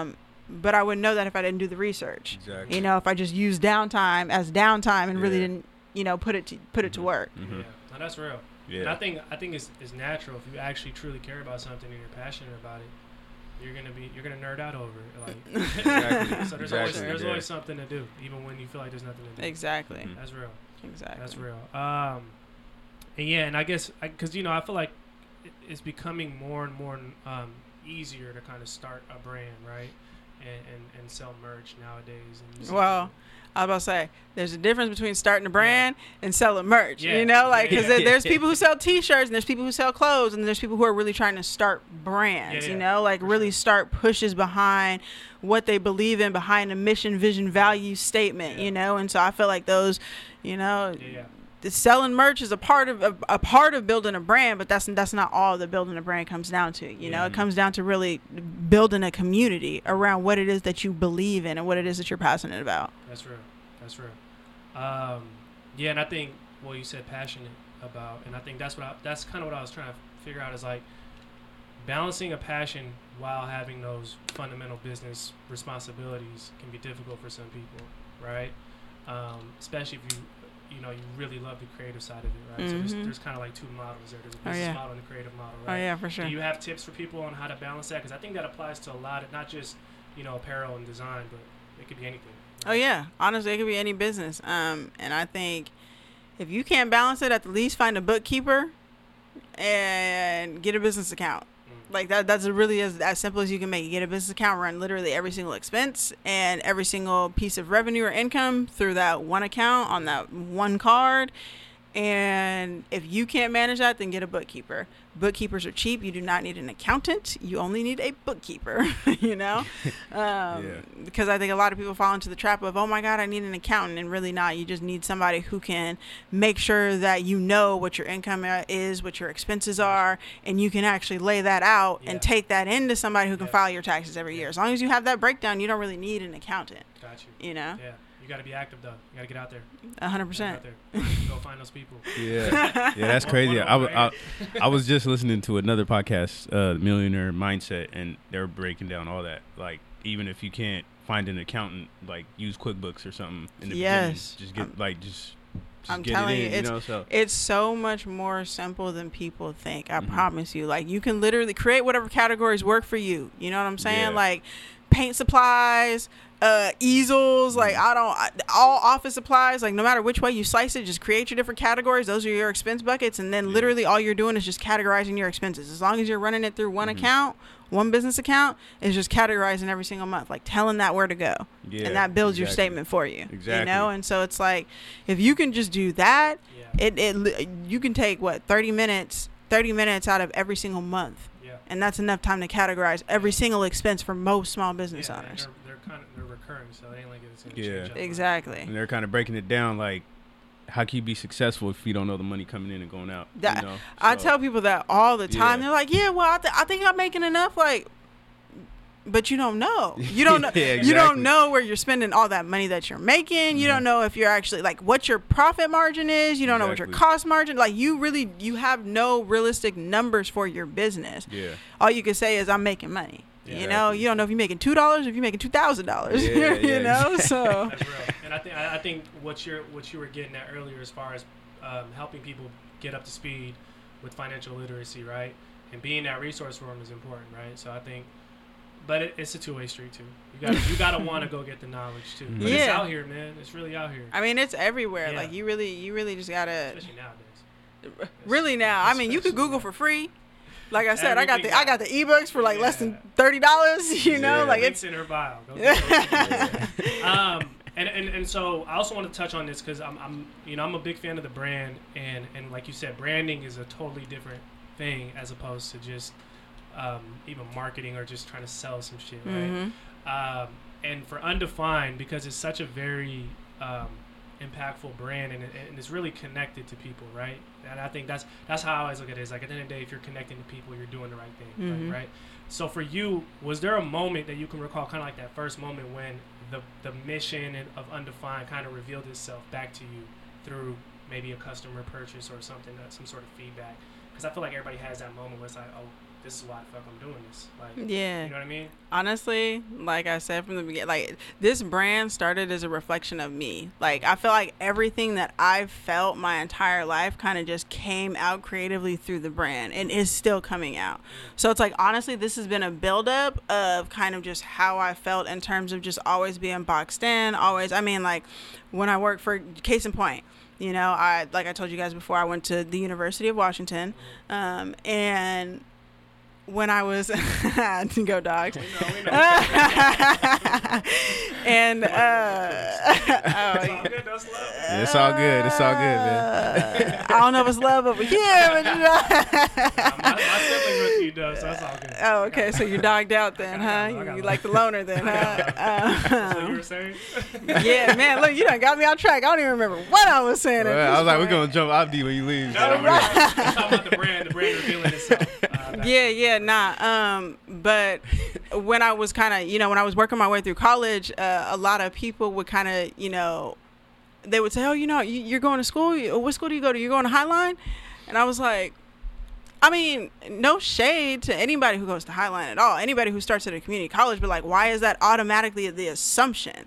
Um, but I wouldn't know that if I didn't do the research. Exactly. You know, if I just used downtime as downtime and really didn't, you know, put it to put it to work. Mm-hmm. Yeah, no, that's real. And Yeah. I think I think it's, it's natural if you actually truly care about something and you're passionate about it, you're gonna be you're gonna nerd out over it. Like, Exactly, so there's always there's yeah. always something to do, even when you feel like there's nothing to do. Exactly. Mhm. That's real. Exactly. That's real. Um, and yeah, and I guess because you know I feel like it's becoming more and more um, easier to kind of start a brand, right? And, and, and sell merch nowadays. And Well, I was about to say, there's a difference between starting a brand and selling merch. Yeah. You know, like because Yeah. there's people who sell T-shirts and there's people who sell clothes and there's people who are really trying to start brands. Yeah, You yeah, know, like for really sure. start pushes behind what they believe in, behind a mission, vision, value statement. Yeah. You know, and so I feel like those, you know, yeah, yeah. Selling merch is a part of a, a part of building a brand, but that's that's not all that building a brand comes down to. You know, it comes down to really building a community around what it is that you believe in and what it is that you're passionate about. That's real. That's real. Um, yeah, and I think well, you said passionate about, and I think that's what I, that's kind of what I was trying to figure out is like balancing a passion while having those fundamental business responsibilities can be difficult for some people, right? Um, especially if you you know you really love the creative side of it, right? So there's, Mhm. there's kind of like two models there. There's a Oh, business yeah. model and a creative model, right? Oh right? yeah, for sure. Do you have tips for people on how to balance that? Because I think that applies to a lot of not just you know apparel and design, but it could be anything. Oh yeah, honestly, it could be any business. Um, and I think if you can't balance it, at the least find a bookkeeper and get a business account. Like that. That's really as as simple as you can make it. Get a business account, run literally every single expense and every single piece of revenue or income through that one account on that one card. And if you can't manage that, then get a bookkeeper. Bookkeepers are cheap. You do not need an accountant. You only need a bookkeeper. you know, um, Yeah. because I think a lot of people fall into the trap of, oh my God, I need an accountant, and really not. You just need somebody who can make sure that you know what your income uh, is, what your expenses are, and you can actually lay that out Yeah. and take that into somebody who can Yeah. file your taxes every year. As long as you have that breakdown, you don't really need an accountant. Got you. You know, Yeah, you got to be active though. You got to get out there. a hundred percent. there. Go find those people. Yeah, yeah, that's crazy. one I, them, w- I, right? I was just listening to another podcast, uh, Millionaire Mindset, and they're breaking down all that. Like, even if you can't find an accountant, like use QuickBooks or something in the Yes. beginning, just get I'm- like just, just I'm telling it you, in, you it's- know. So It's so much more simple than people think. I Mhm. promise you. Like you can literally create whatever categories work for you. You know what I'm saying? Yeah. Like paint supplies, uh, easels. Like Mm-hmm. I don't I- all office supplies. Like no matter which way you slice it, just create your different categories. Those are your expense buckets, and then Yeah. literally all you're doing is just categorizing your expenses. As long as you're running it through one Mhm. account. One business account is just categorizing every single month, like telling that where to go yeah, and that builds your statement for you. Exactly. You Exactly. know, and so it's like if you can just do that, Yeah. it it you can take what 30 minutes 30 minutes out of every single month Yeah. and that's enough time to categorize every single expense for most small business yeah, owners They're, they're kind of they're recurring, so it ain't like it's gonna Yeah. change up. exactly And they're kind of breaking it down, like how can you be successful if you don't know the money coming in and going out? That- you know? i So- tell people that all the time Yeah. they're like yeah well I, th- I think i'm making enough like but you don't know you don't know Yeah, you don't know where you're spending all that money that you're making you don't mm-hmm. know if you're actually like what your profit margin is you don't know what your cost margin like you really you have no realistic numbers for your business Yeah. all you can say is I'm making money. Yeah. you know, you don't know if you're making two dollars, if you're making two thousand dollars. Yeah, you know, exactly. so That's real. And I think I I think what you're what you were getting at earlier, as far as um, helping people get up to speed with financial literacy, right, and being that resource for them is important, right? So I think, but it, it's a two way street too. You got you got to want to go get the knowledge too. But it's out here, man. It's really out here, I mean, it's everywhere. Yeah. Like you really, you really just gotta especially nowadays. really now. I mean, you could Google for free. Like I said, I got the Everything I got the ebooks for like less than thirty dollars. You know, Yeah. like Links it's in her bio. Go get those. um, and, and, and so I also want to touch on this because I'm, I'm you know I'm a big fan of the brand and and like you said branding is a totally different thing as opposed to just um, even marketing or just trying to sell some shit right Mhm. um, and for undefined because it's such a very um, impactful brand and, and it's really connected to people right? And i think that's that's how i always look at it. Is like at the end of the day if you're connecting to people you're doing the right thing Mhm. like, right? So for you was there a moment that you can recall kind of like that first moment when the the mission of undefined kind of revealed itself back to you through maybe a customer purchase or something some sort of feedback? Because i feel like everybody has that moment where it's like oh this is why the fuck i'm doing this like yeah. you know what i mean honestly, like I said from the beginning, like this brand started as a reflection of me. Like I feel like everything that I've felt my entire life kind of just came out creatively through the brand and is still coming out. So it's like honestly, this has been a buildup of kind of just how I felt in terms of just always being boxed in. Always, I mean, like when I worked for Case in Point. You know, I like I told you guys before, I went to the University of Washington, um, and when I was go dogs. we know, we know. and uh, It's oh, all good, that's love. Yeah, it's all good. It's all good, man. uh, I don't know if it's love over here, but you know. my, my siblings with you, though, so that's all good. oh, okay. So you're dogged out then, huh? got You, you like the loner then, So you huh? were saying? Um, yeah, man. Look, you done got me on track. I don't even remember what I was saying. Well, I this was like, we're gonna jump Abdi when you leave. No, so- no, we're not. I'm talking about the brand, the brand revealing itself. Yeah, yeah, nah. Um, but when I was kind of, you know, when I was working my way through college, uh, a lot of people would kind of, you know, they would say, "Oh, you know, you, you're going to school. What school do you go to? You're going to Highline," and I was like. I mean, no shade to anybody who goes to Highline at all. Anybody who starts at a community college, but like, why is that automatically the assumption?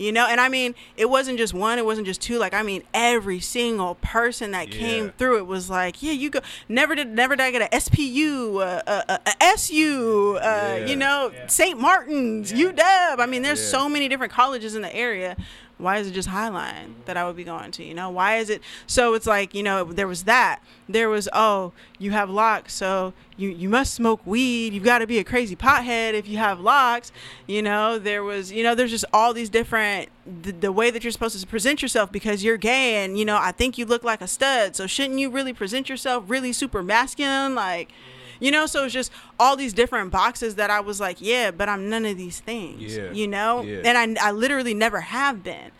You know, and I mean, it wasn't just one, it wasn't just two. Like, I mean, every single person that Yeah. came through it was like, yeah, you go. Never did, never did I get a SPU, uh, uh, uh, a, a, a, a SU, uh, Yeah. you know, Yeah. St. Martin's, UW. I mean, there's so many different colleges in the area. Why is it just Highline that I would be going to? You know, why is it? So it's like, you know, there was that. There was, oh, you have locks, so you you must smoke weed. You've got to be a crazy pothead if you have locks. You know, there was, you know, there's just all these different the, the way that you're supposed to present yourself because you're gay, and you know, I think you look like a stud. So shouldn't you really present yourself really super masculine, like? You know, so it's just all these different boxes that I was like, yeah, but I'm none of these things. Yeah. You know? Yeah. And I, I literally never have been.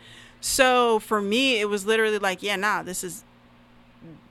So for me, it was literally like, yeah, nah, this is,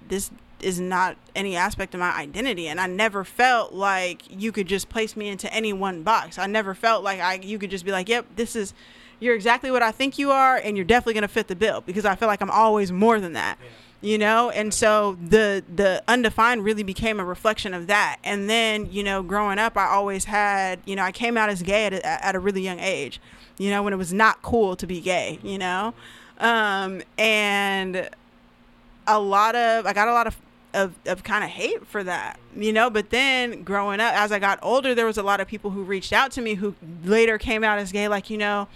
this is not any aspect of my identity. And I never felt like you could just place me into any one box. I never felt like I, you could just be like, yep, this is, you're exactly what I think you are, and you're definitely going to fit the bill because I feel like I'm always more than that you know? And so the the undefined really became a reflection of that. And then you know growing up i always had you know i came out as gay at a, at a really young age you know when it was not cool to be gay you know? Um and a lot of i got a lot of of, of kind of hate for that you know? But then growing up as i got older there was a lot of people who reached out to me who later came out as gay like you know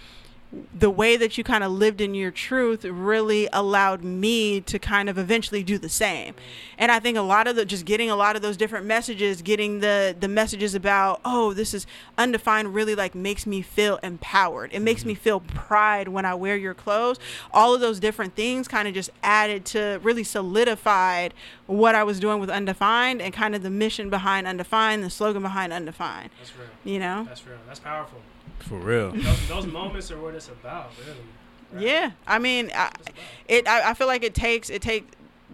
the way that you kind of lived in your truth really allowed me to kind of eventually do the same. And I think a lot of the just getting a lot of those different messages, getting the the messages about, oh, this is undefined really like makes me feel empowered. It makes me mm-hmm. feel pride when I wear your clothes. All of those different things kind of just added to really solidified what I was doing with undefined and kind of the mission behind undefined, the slogan behind undefined, That's real. you know? That's real. That's powerful. For real. Those, those moments are what it's about, really. right? Yeah, I mean, I, it. I, I feel like it takes it take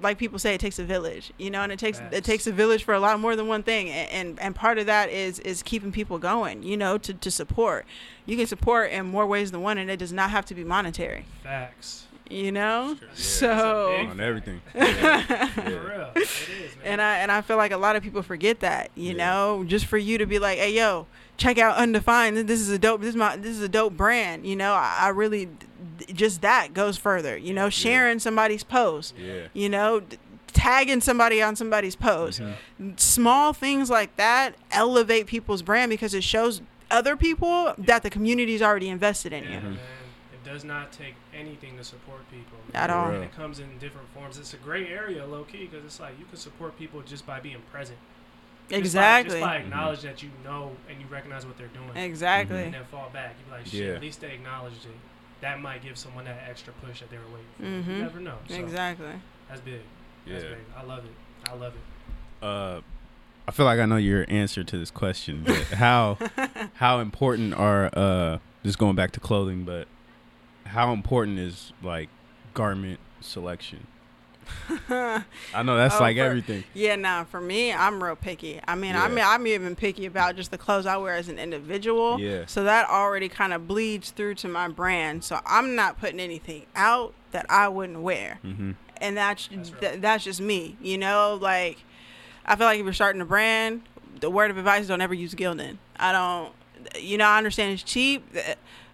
like people say it takes a village, you know, and it takes it takes a village for a lot more than one thing, and and, and part of that is is keeping people going, you know, to to support. You can support in more ways than one, and it does not have to be monetary, Facts. you know. big So. On everything. For real. It is, man. And I and I feel like a lot of people forget that, you Yeah. know, just for you to be like, hey, yo, check out Undefined. This is a dope. This is my. This is a dope brand. You know, I, I really, just that goes further. You know, sharing somebody's post. Yeah. You know, tagging somebody on somebody's post. Mm-hmm. Small things like that elevate people's brand because it shows other people that the community's already invested in you. Yeah, man. It does not take anything to support people. At all. And it comes in different forms. It's a great area, low key, because it's like you can support people just by being present. Just by- Exactly. Just by, acknowledge that you know and you recognize what they're doing. Exactly. And then fall back. You be like, shit, Yeah. at least they acknowledged it. That might give someone that extra push that they were waiting for. You never know. So Exactly. That's big. That's Yeah. big. I love it. I love it. Uh, I feel like I know your answer to this question, but how how important are uh just going back to clothing, but how important is like garment selection? I know that's Oh, like for- everything. Yeah, nah. For me, I'm real picky. I mean, I mean, I'm even picky about just the clothes I wear as an individual. Yeah. So that already kind of bleeds through to my brand. So I'm not putting anything out that I wouldn't wear, hmm and that's That's th- that's just me. You know, like I feel like if you're starting a brand, the word of advice: is don't ever use Gildan. I don't. You know, I understand it's cheap.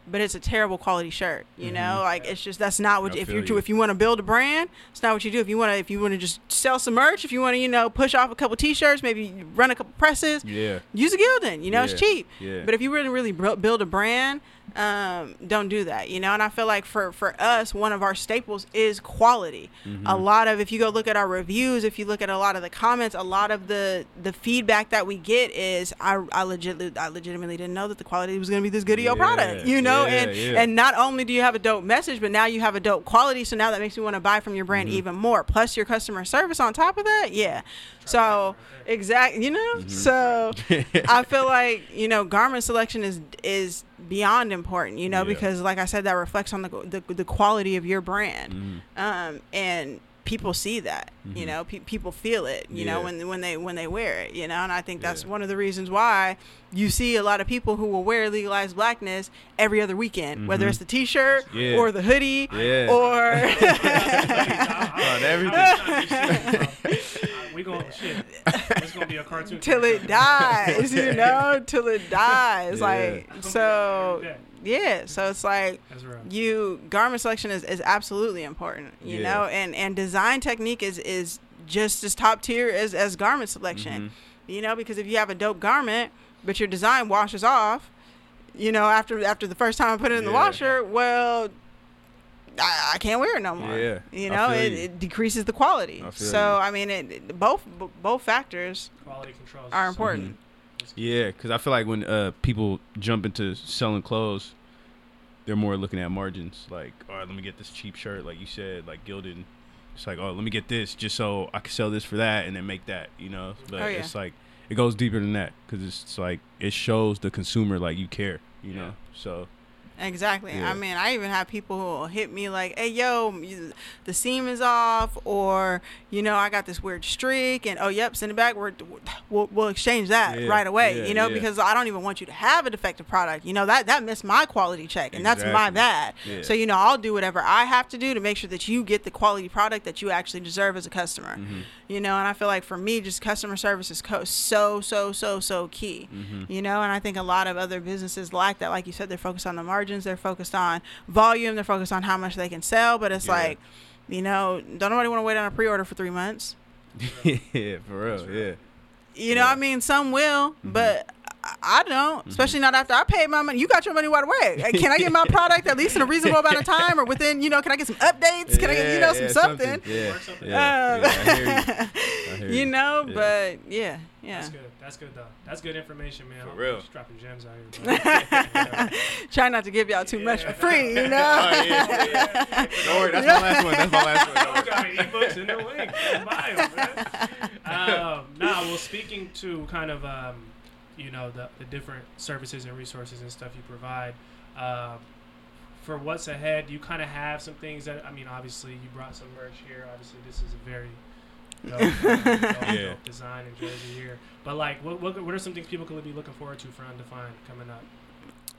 But it's a terrible quality shirt, you know. Like it's just that's not what Mm-hmm. I if feel you if you want to build a brand, it's not what you do. If you want to if you want to just sell some merch, if you want to you know push off a couple T-shirts, maybe run a couple presses, Yeah. use a Gildan. You know, it's cheap. Yeah. But if you really really build a brand, um, don't do that. You know, and I feel like for for us, one of our staples is quality. Mm-hmm. A lot of if you go look at our reviews, if you look at a lot of the comments, a lot of the the feedback that we get is I I legit I legitimately didn't know that the quality was going to be this good of your Yeah. product. You know, Yeah, and yeah. and not only do you have a dope message, but now you have a dope quality. So now that makes me want to buy from your brand Mm-hmm. even more. Plus your customer service on top of that. Yeah. So exactly, you know. Mm-hmm. So I feel like you know garment selection is is beyond important. You know Yeah. because like I said, that reflects on the the, the quality of your brand, Mhm. um, and people see that. You know, pe- people feel it. You know Mm-hmm. When when they when they wear it. You know, and I think that's Yeah. one of the reasons why you see a lot of people who will wear legalized blackness every other weekend, whether Mhm. it's the T-shirt Yeah. or the hoodie Yeah. or. On everything. we going shit. It's gonna be a cartoon till it dies, you know, till it dies. Yeah. Like so, Yeah, so it's like That's you garment selection is, is absolutely important, you Yeah. know, and and design technique is is just as top tier as as garment selection, Mhm. you know, because if you have a dope garment but your design washes off, you know, after after the first time I put it in the washer, well. I, I can't wear it no more. Yeah, you know, it, you. it decreases the quality. I feel So you. I mean, it, it- both b- both factors Quality control. is are so- important. Yeah, because I feel like when uh, people jump into selling clothes, they're more looking at margins. Like, all right, let me get this cheap shirt, like you said, like Gildan. It's like, oh, let me get this just so I can sell this for that and then make that, you know. But Oh, yeah. it's like it goes deeper than that because it's, it's like it shows the consumer like you care, you Yeah. know. So Exactly. Yeah. I mean, I even have people who will hit me like, "Hey, yo, the seam is off," or you know, I got this weird streak, and oh, yep, send it back. We're, we'll, we'll exchange that Yeah, right away. yeah, you know, because I don't even want you to have a defective product. You know that that missed my quality check, and that's my bad. So you know, I'll do whatever I have to do to make sure that you get the quality product that you actually deserve as a customer. mhm, You know, and I feel like for me, just customer service is co- so so so so key mhm. you know and i think a lot of other businesses lack that like you said they're focused on the margins they're focused on volume they're focused on how much they can sell but it's Yeah. like you know don't nobody want to wait on a pre-order for three months yeah, for real, yeah. you know Yeah. i mean some will Mm-hmm. but I- I don't, especially not after I paid my money. You got your money right away. Can I get my product at least in a reasonable amount of time, or within, you know, can I get some updates? Can I get, you know, Yeah, some yeah, something? Yeah, something yeah, Um, yeah, I hear you. I hear you know, but yeah, yeah. That's good. That's good though. That's good information, man. For I'm real. Just dropping gems out here. bro. Try not to give y'all too much for free, you Oh, know. yeah. Don't worry, that's my last one. That's my last one. I got ebooks in the link. in the bio, man. Um, now, well, speaking to kind of, um, you know, the, the different services and resources and stuff you provide, um, for what's ahead, you kind of have some things that, I mean, obviously, you brought some merch here. Obviously, this is a very dope, dope, Yeah. dope design and jersey here. But, like, what, what, what are some things people could be looking forward to for Undefined coming up?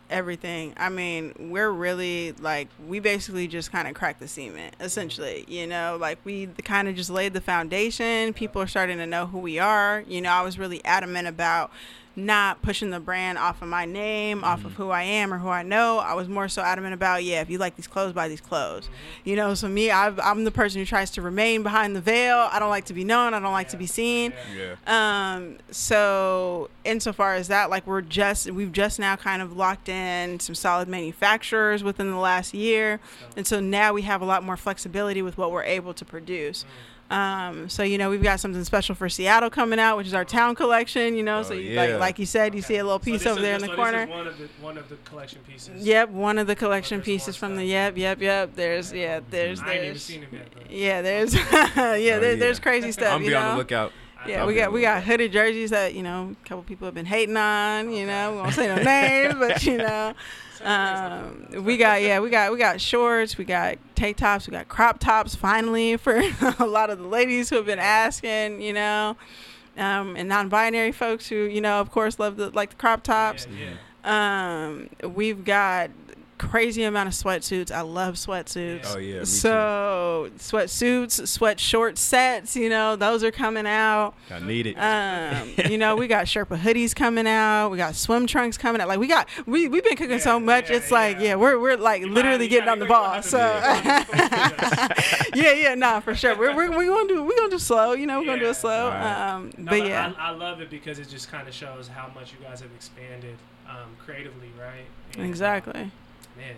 everything. I mean, we're really like we basically just kind of cracked the cement, essentially. You know, like we kind of just laid the foundation. People are starting to know who we are. You know, I was really adamant about not pushing the brand off of my name, off of mm-hmm. who I am or who I know. I was more so adamant about, yeah, if you like these clothes, buy these clothes. Mm-hmm. You know, so me, I've, I'm the person who tries to remain behind the veil. I don't like to be known. I don't like to be seen. Yeah. Yeah. Um, so insofar as that, like we're just we've just now kind of locked in some solid manufacturers within the last year, and so now we have a lot more flexibility with what we're able to produce. Mm. Um, so you know we've got something special for Seattle coming out, which is our town collection. You know, so Oh, you, yeah. like like you said, you see a little piece this over is- there in so the this corner. is one of the one of the collection pieces. Yep, one of the collection there's pieces from the yep, yep, yep. There's yeah, there's I ain't even there's seen him yet. But yeah, there's yeah, there, yeah. there's crazy stuff. I'm you be know? on the lookout. Yeah, we got we got hooded jerseys that you know a couple people have been hating on. You know, we won't say no names, but you know, um, we got yeah, we got we got shorts, we got tank tops, we got crop tops. Finally, for a lot of the ladies who have been asking, you know, um, and non-binary folks who you know, of course, love the like the crop tops. Yeah, yeah. Um, we've got crazy amount of sweatsuits. I love sweatsuits. Oh yeah. Me too. So sweatsuits, sweat short sets, you know, those are coming out. I need it. Um, you know, we got Sherpa hoodies coming out. We got swim trunks coming out. Like we got, we we've been cooking Yeah, so much. yeah, it's like, yeah. yeah, we're we're like You literally might- getting on the be ball. So yeah, yeah, nah, for sure. We're we're, we're gonna do we're gonna do slow. You know, we're gonna do it slow. Alright. Um, No, but yeah, I, I love it because it just kind of shows how much you guys have expanded um, creatively, right? And, uh, exactly. Man,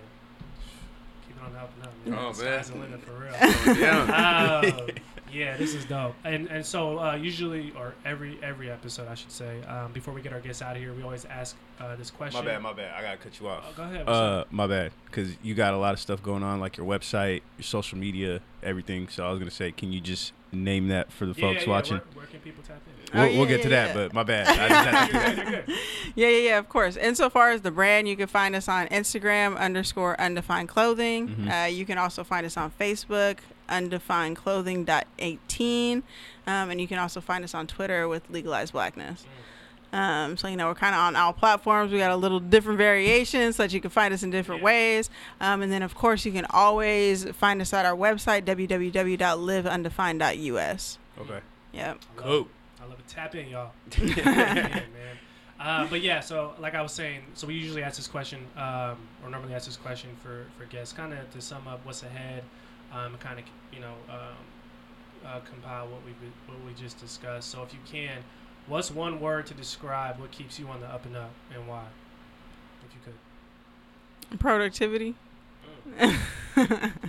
keep it on the up and up. Man. Oh, man. the limit for real. Yeah. um, yeah, this is dope. And and so uh, usually, or every every episode, I should say, um, before we get our guests out of here, we always ask uh, this question. My bad. My bad. I gotta cut you off. Oh, go ahead. Uh, my bad. Because you got a lot of stuff going on, like your website, your social media, everything. So I was gonna say, can you just name that for the Yeah, folks yeah, watching? Where, where can people tap in? Oh, We'll, we'll yeah, get to yeah, that, but my bad. I just had to do that. You're good, you're good. Yeah, yeah, yeah, of course. Insofar as the brand, you can find us on Instagram underscore undefined clothing. Mhm. Uh, you can also find us on Facebook, undefined clothing dot eighteen. Um, and you can also find us on Twitter with legalized blackness. Um, so you know we're kind of on all platforms. We got a little different variations so that you can find us in different ways. Um, and then of course you can always find us at our website www.liveundefined.us. Okay. Yep. I love Cool. it. I love it. Tap in, y'all. yeah, man. Uh, but yeah, so like I was saying, so we usually ask this question, um, or normally ask this question for, for guests, kind of to sum up what's ahead, um, kind of you know um, uh, compile what we what we just discussed. So if you can, what's one word to describe what keeps you on the up and up, and why? If you could. Productivity.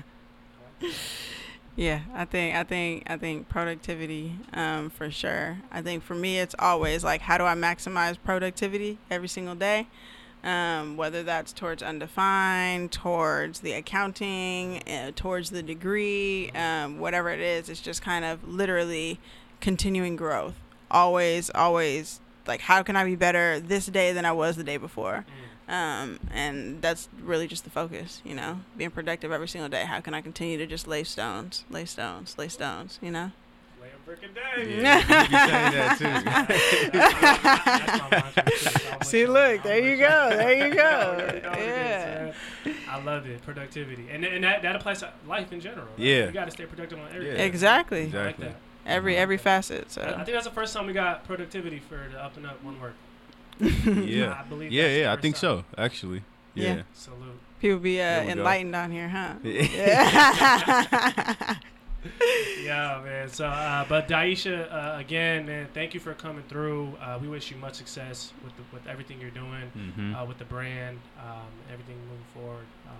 yeah, I think I think I think productivity um, for sure. I think for me it's always like how do I maximize productivity every single day, um, whether that's towards undefined, towards the accounting, uh, towards the degree, um, whatever it is. It's just kind of literally continuing growth. Always, always like how can I be better this day than I was the day before. Um, and that's really just the focus, you know, being productive every single day. How can I continue to just lay stones, lay stones, lay stones, you know? Lay a brick a day. Yeah, you that too. That's my mantra, too. I'm with See, look, there you go, there you You go. know what it is, Yeah. I love it. Productivity. And, and that, that applies to life in general. Right? Yeah. You got to stay productive on everything. Yeah. Exactly. I like Exactly. that. Every every facet. I So I think that's the first time we got productivity for the up and up one word. Yeah. I believe Yeah, yeah, I think time. so, actually. Yeah. Yeah. Salute. people be uh, There we go. enlightened on here, huh? Yeah. Yeah, man. So, uh, but Dyesha, uh, again, man, thank you for coming through. Uh, we wish you much success with the, with everything you're doing, Mhm. uh, with the brand, um, everything moving forward. Um,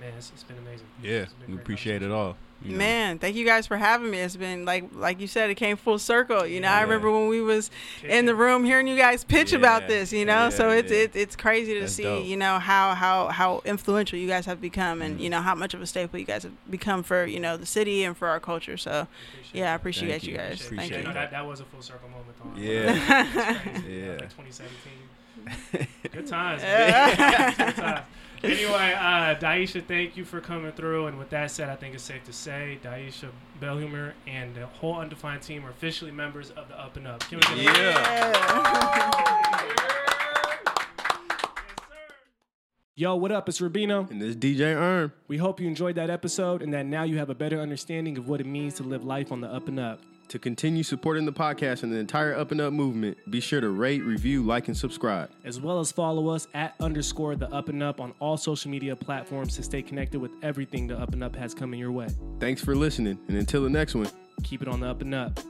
man, it's, it's been amazing. Yeah, It's been we appreciate it all. you know. Man, thank you guys for having me. It's been like like you said, it came full circle. You know, I remember when we was in the room hearing you guys pitch about this. You know, so it's yeah. it's it's crazy to That's see. dope. You know how how how influential you guys have become, and Mm. you know how much of a staple you guys have become for you know the city and for our culture. So Appreciate yeah, I appreciate Thank you you. guys. Appreciate Thank You you. know, that, that was a full circle moment. Though. Yeah. It's. Yeah. Like 2017. Good times. man. Good times. Anyway, uh, Dyesha, thank you for coming through. And with that said, I think it's safe to say Dyesha Belhumeur and the whole Undefined team are officially members of the Up and Up. Can we give them a- Yeah. Yo, what up? It's Rubino. And this DJ Erm. We hope you enjoyed that episode and that now you have a better understanding of what it means to live life on the up and up. To continue supporting the podcast and the entire Up and Up movement, be sure to rate, review, like, and subscribe. As well as follow us at underscore the up and up on all social media platforms to stay connected with everything the up and up has coming your way. Thanks for listening, and until the next one. Keep it on the up and up.